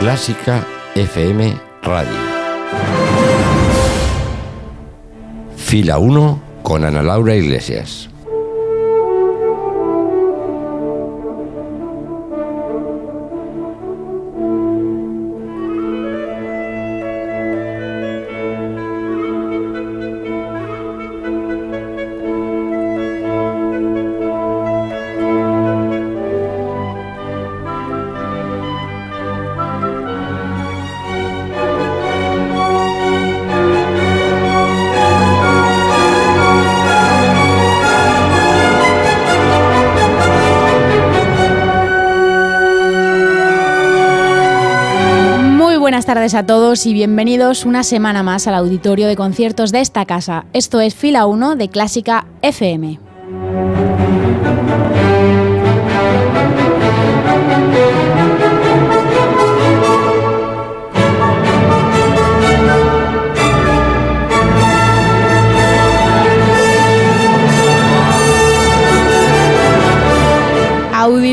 Clásica FM Radio. Fila 1 con Ana Laura Iglesias. Tardes a todos y bienvenidos una semana más al auditorio de conciertos de esta casa. Esto es Fila 1 de Clásica FM.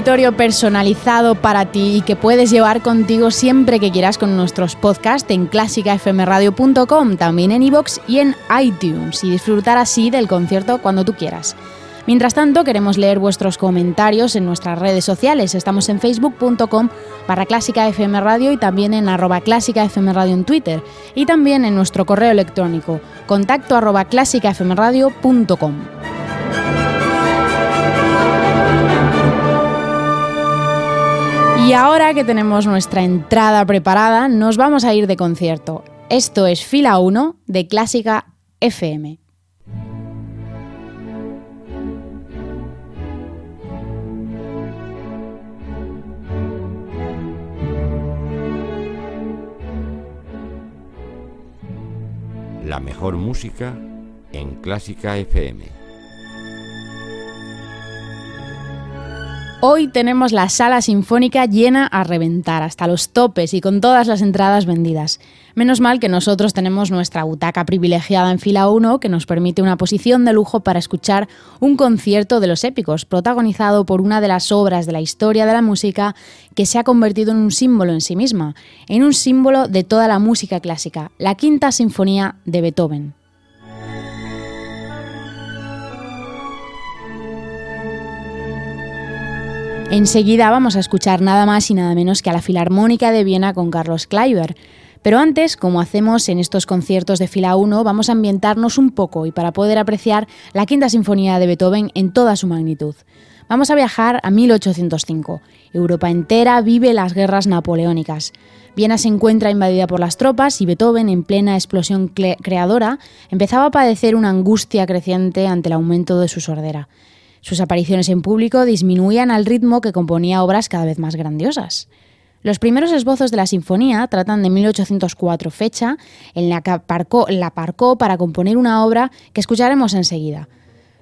Auditorio personalizado para ti y que puedes llevar contigo siempre que quieras con nuestros podcasts en clásicafmradio.com, también en iVoox y en iTunes y disfrutar así del concierto cuando tú quieras. Mientras tanto, queremos leer vuestros comentarios en nuestras redes sociales. Estamos en facebook.com barra clásica y también en arroba clásica en Twitter y también en nuestro correo electrónico contacto clásicafmradio.com. Y ahora que tenemos nuestra entrada preparada, nos vamos a ir de concierto. Esto es Fila 1 de Clásica FM. La mejor música en Clásica FM. Hoy tenemos la sala sinfónica llena a reventar, hasta los topes y con todas las entradas vendidas. Menos mal que nosotros tenemos nuestra butaca privilegiada en fila 1 que nos permite una posición de lujo para escuchar un concierto de los épicos, protagonizado por una de las obras de la historia de la música que se ha convertido en un símbolo en sí misma, en un símbolo de toda la música clásica, la Quinta Sinfonía de Beethoven. Enseguida vamos a escuchar nada más y nada menos que a la Filarmónica de Viena con Carlos Kleiber. Pero antes, como hacemos en estos conciertos de fila 1, vamos a ambientarnos un poco y para poder apreciar la Quinta Sinfonía de Beethoven en toda su magnitud. Vamos a viajar a 1805. Europa entera vive las guerras napoleónicas. Viena se encuentra invadida por las tropas y Beethoven, en plena explosión creadora, empezaba a padecer una angustia creciente ante el aumento de su sordera. Sus apariciones en público disminuían al ritmo que componía obras cada vez más grandiosas. Los primeros esbozos de la sinfonía tratan de 1804, fecha en la que la parcó para componer una obra que escucharemos enseguida.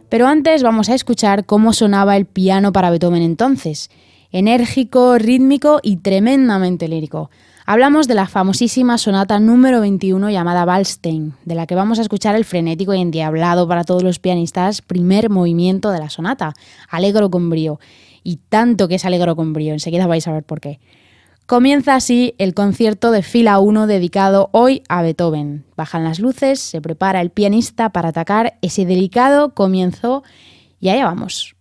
Pero antes vamos a escuchar cómo sonaba el piano para Beethoven entonces, enérgico, rítmico y tremendamente lírico. Hablamos de la famosísima sonata número 21 llamada Wallstein, de la que vamos a escuchar el frenético y endiablado para todos los pianistas primer movimiento de la sonata, alegro con brío. Y tanto que es alegro con brío, enseguida vais a ver por qué. Comienza así el concierto de fila 1 dedicado hoy a Beethoven. Bajan las luces, se prepara el pianista para atacar ese delicado comienzo y allá vamos.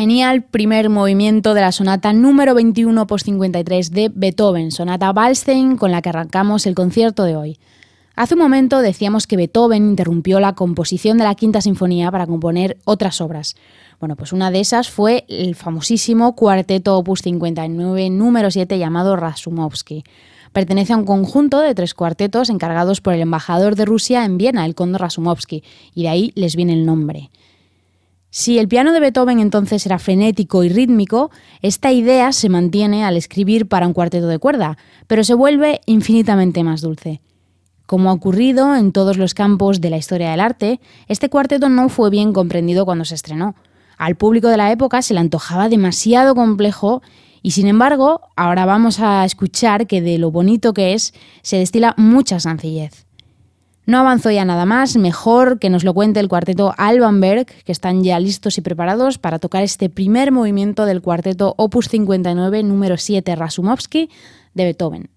Genial primer movimiento de la sonata número 21 post 53 de Beethoven, sonata Wallstein, con la que arrancamos el concierto de hoy. Hace un momento decíamos que Beethoven interrumpió la composición de la Quinta Sinfonía para componer otras obras. Bueno, pues una de esas fue el famosísimo cuarteto opus 59 número 7 llamado Rasumovsky. Pertenece a un conjunto de tres cuartetos encargados por el embajador de Rusia en Viena, el conde Rasumovsky, y de ahí les viene el nombre. Si el piano de Beethoven entonces era frenético y rítmico, esta idea se mantiene al escribir para un cuarteto de cuerda, pero se vuelve infinitamente más dulce. Como ha ocurrido en todos los campos de la historia del arte, este cuarteto no fue bien comprendido cuando se estrenó. Al público de la época se le antojaba demasiado complejo y sin embargo, ahora vamos a escuchar que de lo bonito que es se destila mucha sencillez. No avanzo ya nada más, mejor que nos lo cuente el cuarteto Alban Berg, que están ya listos y preparados para tocar este primer movimiento del cuarteto Opus 59 número 7 Rasumovsky de Beethoven.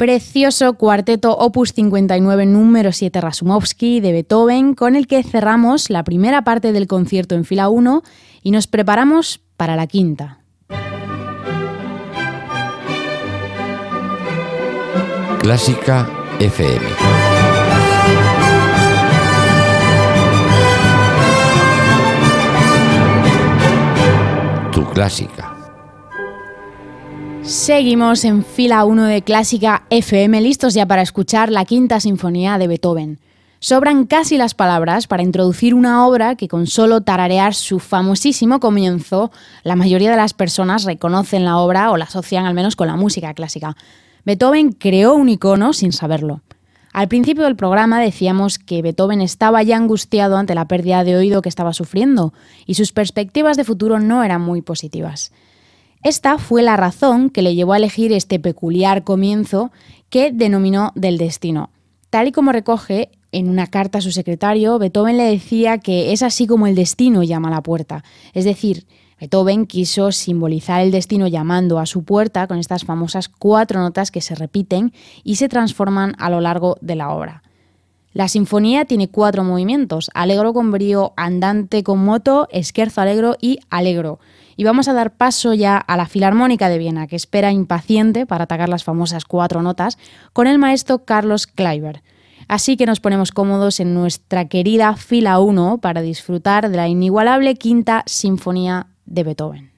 Precioso cuarteto opus 59 número 7 Rasumovsky de Beethoven con el que cerramos la primera parte del concierto en fila 1 y nos preparamos para la quinta. Clásica FM. Tu clásica. Seguimos en fila 1 de Clásica FM, listos ya para escuchar la quinta sinfonía de Beethoven. Sobran casi las palabras para introducir una obra que con solo tararear su famosísimo comienzo, la mayoría de las personas reconocen la obra o la asocian al menos con la música clásica. Beethoven creó un icono sin saberlo. Al principio del programa decíamos que Beethoven estaba ya angustiado ante la pérdida de oído que estaba sufriendo y sus perspectivas de futuro no eran muy positivas. Esta fue la razón que le llevó a elegir este peculiar comienzo que denominó del destino. Tal y como recoge en una carta a su secretario, Beethoven le decía que es así como el destino llama a la puerta. Es decir, Beethoven quiso simbolizar el destino llamando a su puerta con estas famosas cuatro notas que se repiten y se transforman a lo largo de la obra. La sinfonía tiene cuatro movimientos, alegro con brío, andante con moto, esquerzo alegro y alegro. Y vamos a dar paso ya a la Filarmónica de Viena, que espera impaciente para atacar las famosas cuatro notas, con el maestro Carlos Kleiber. Así que nos ponemos cómodos en nuestra querida fila 1 para disfrutar de la inigualable quinta sinfonía de Beethoven.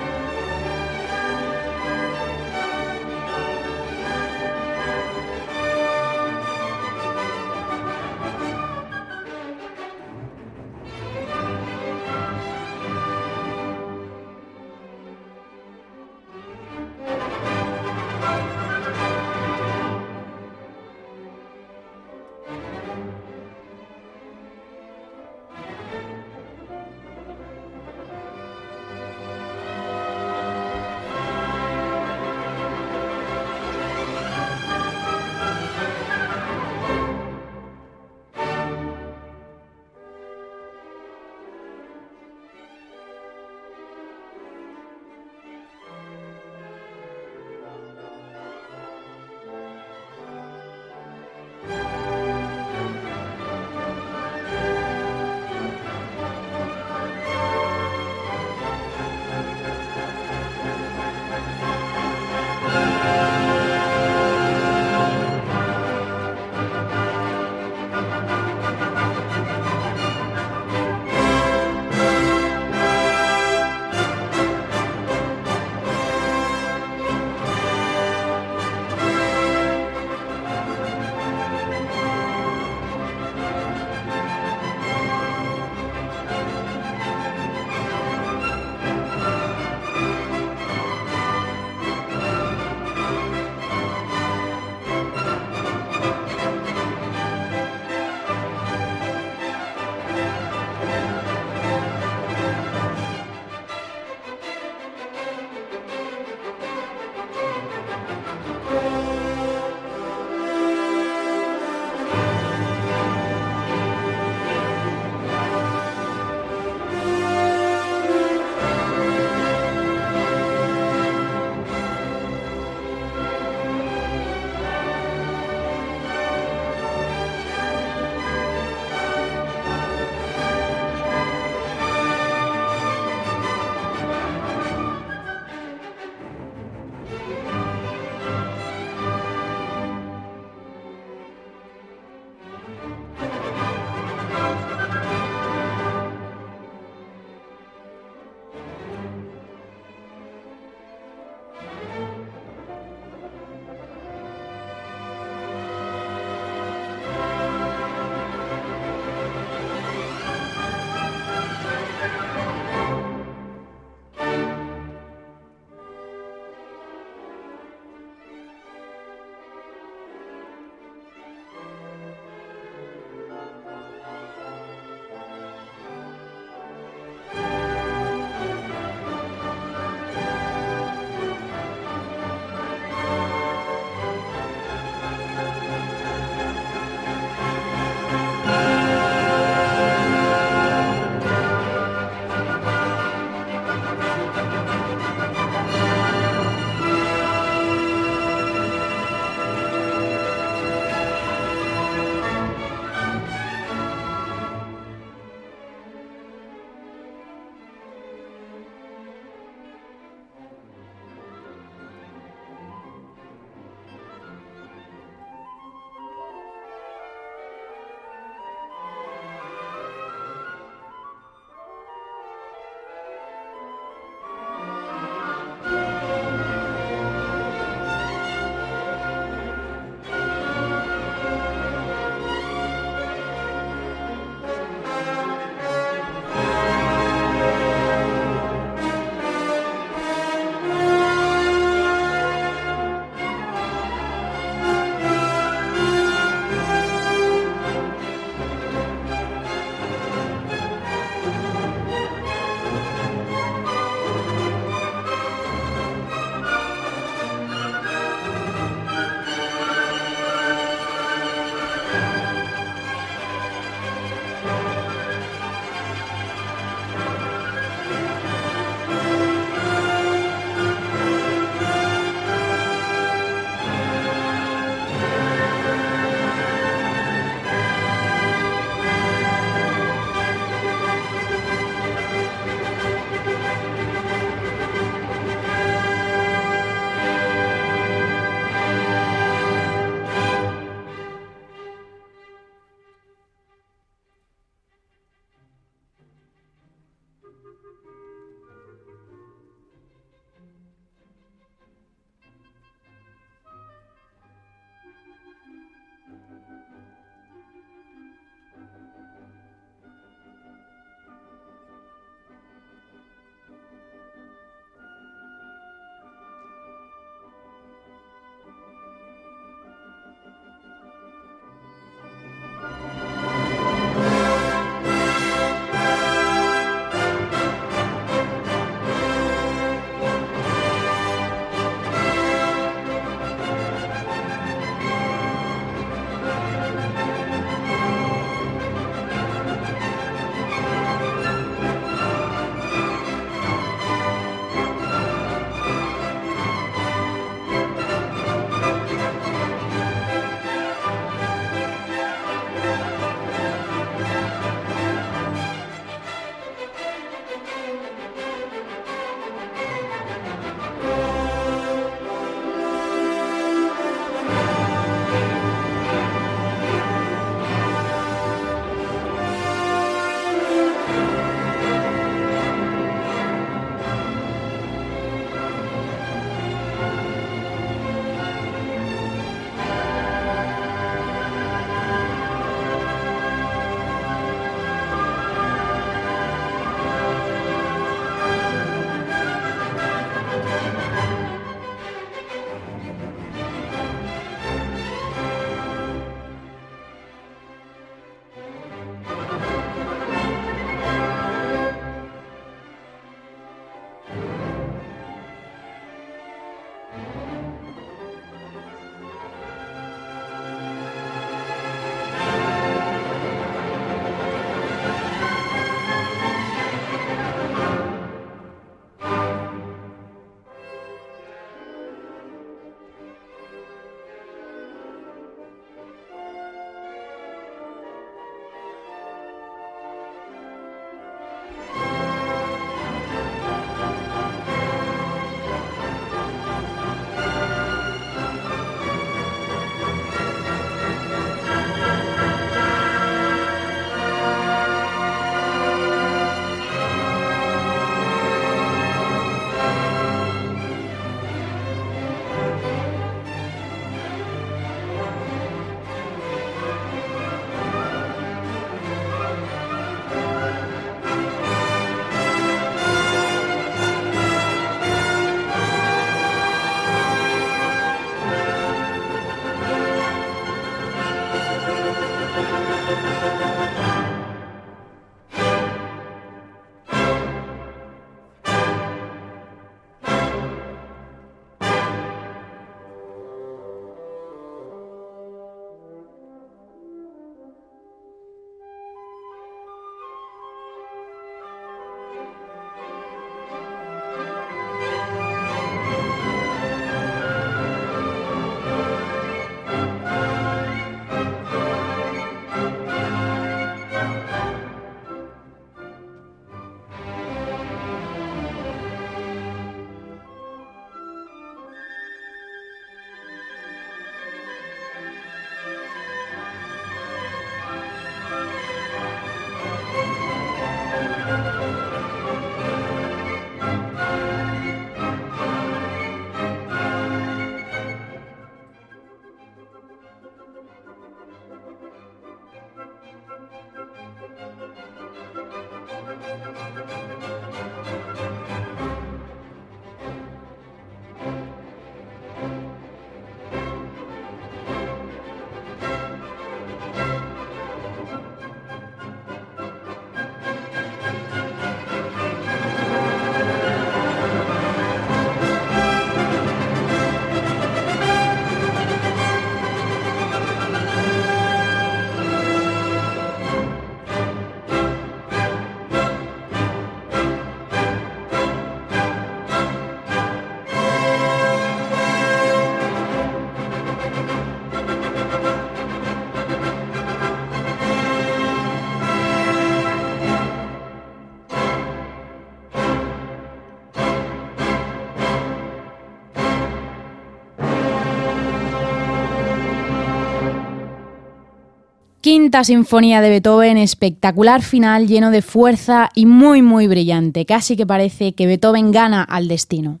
Quinta Sinfonía de Beethoven, espectacular final, lleno de fuerza y muy muy brillante. Casi que parece que Beethoven gana al destino.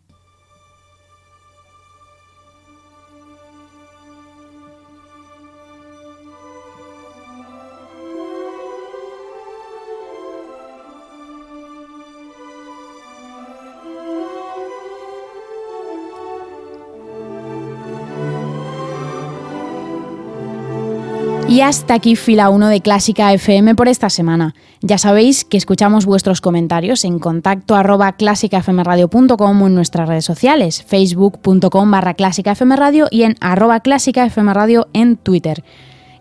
Y hasta aquí fila 1 de Clásica FM por esta semana. Ya sabéis que escuchamos vuestros comentarios en contacto arroba clásicafmradio.com o en nuestras redes sociales, facebook.com barra clásicafmradio y en arroba clásicafmradio en Twitter.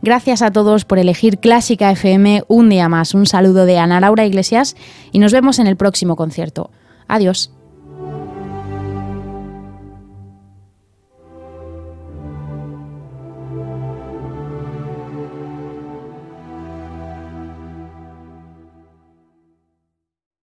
Gracias a todos por elegir Clásica FM un día más. Un saludo de Ana Laura Iglesias y nos vemos en el próximo concierto. Adiós.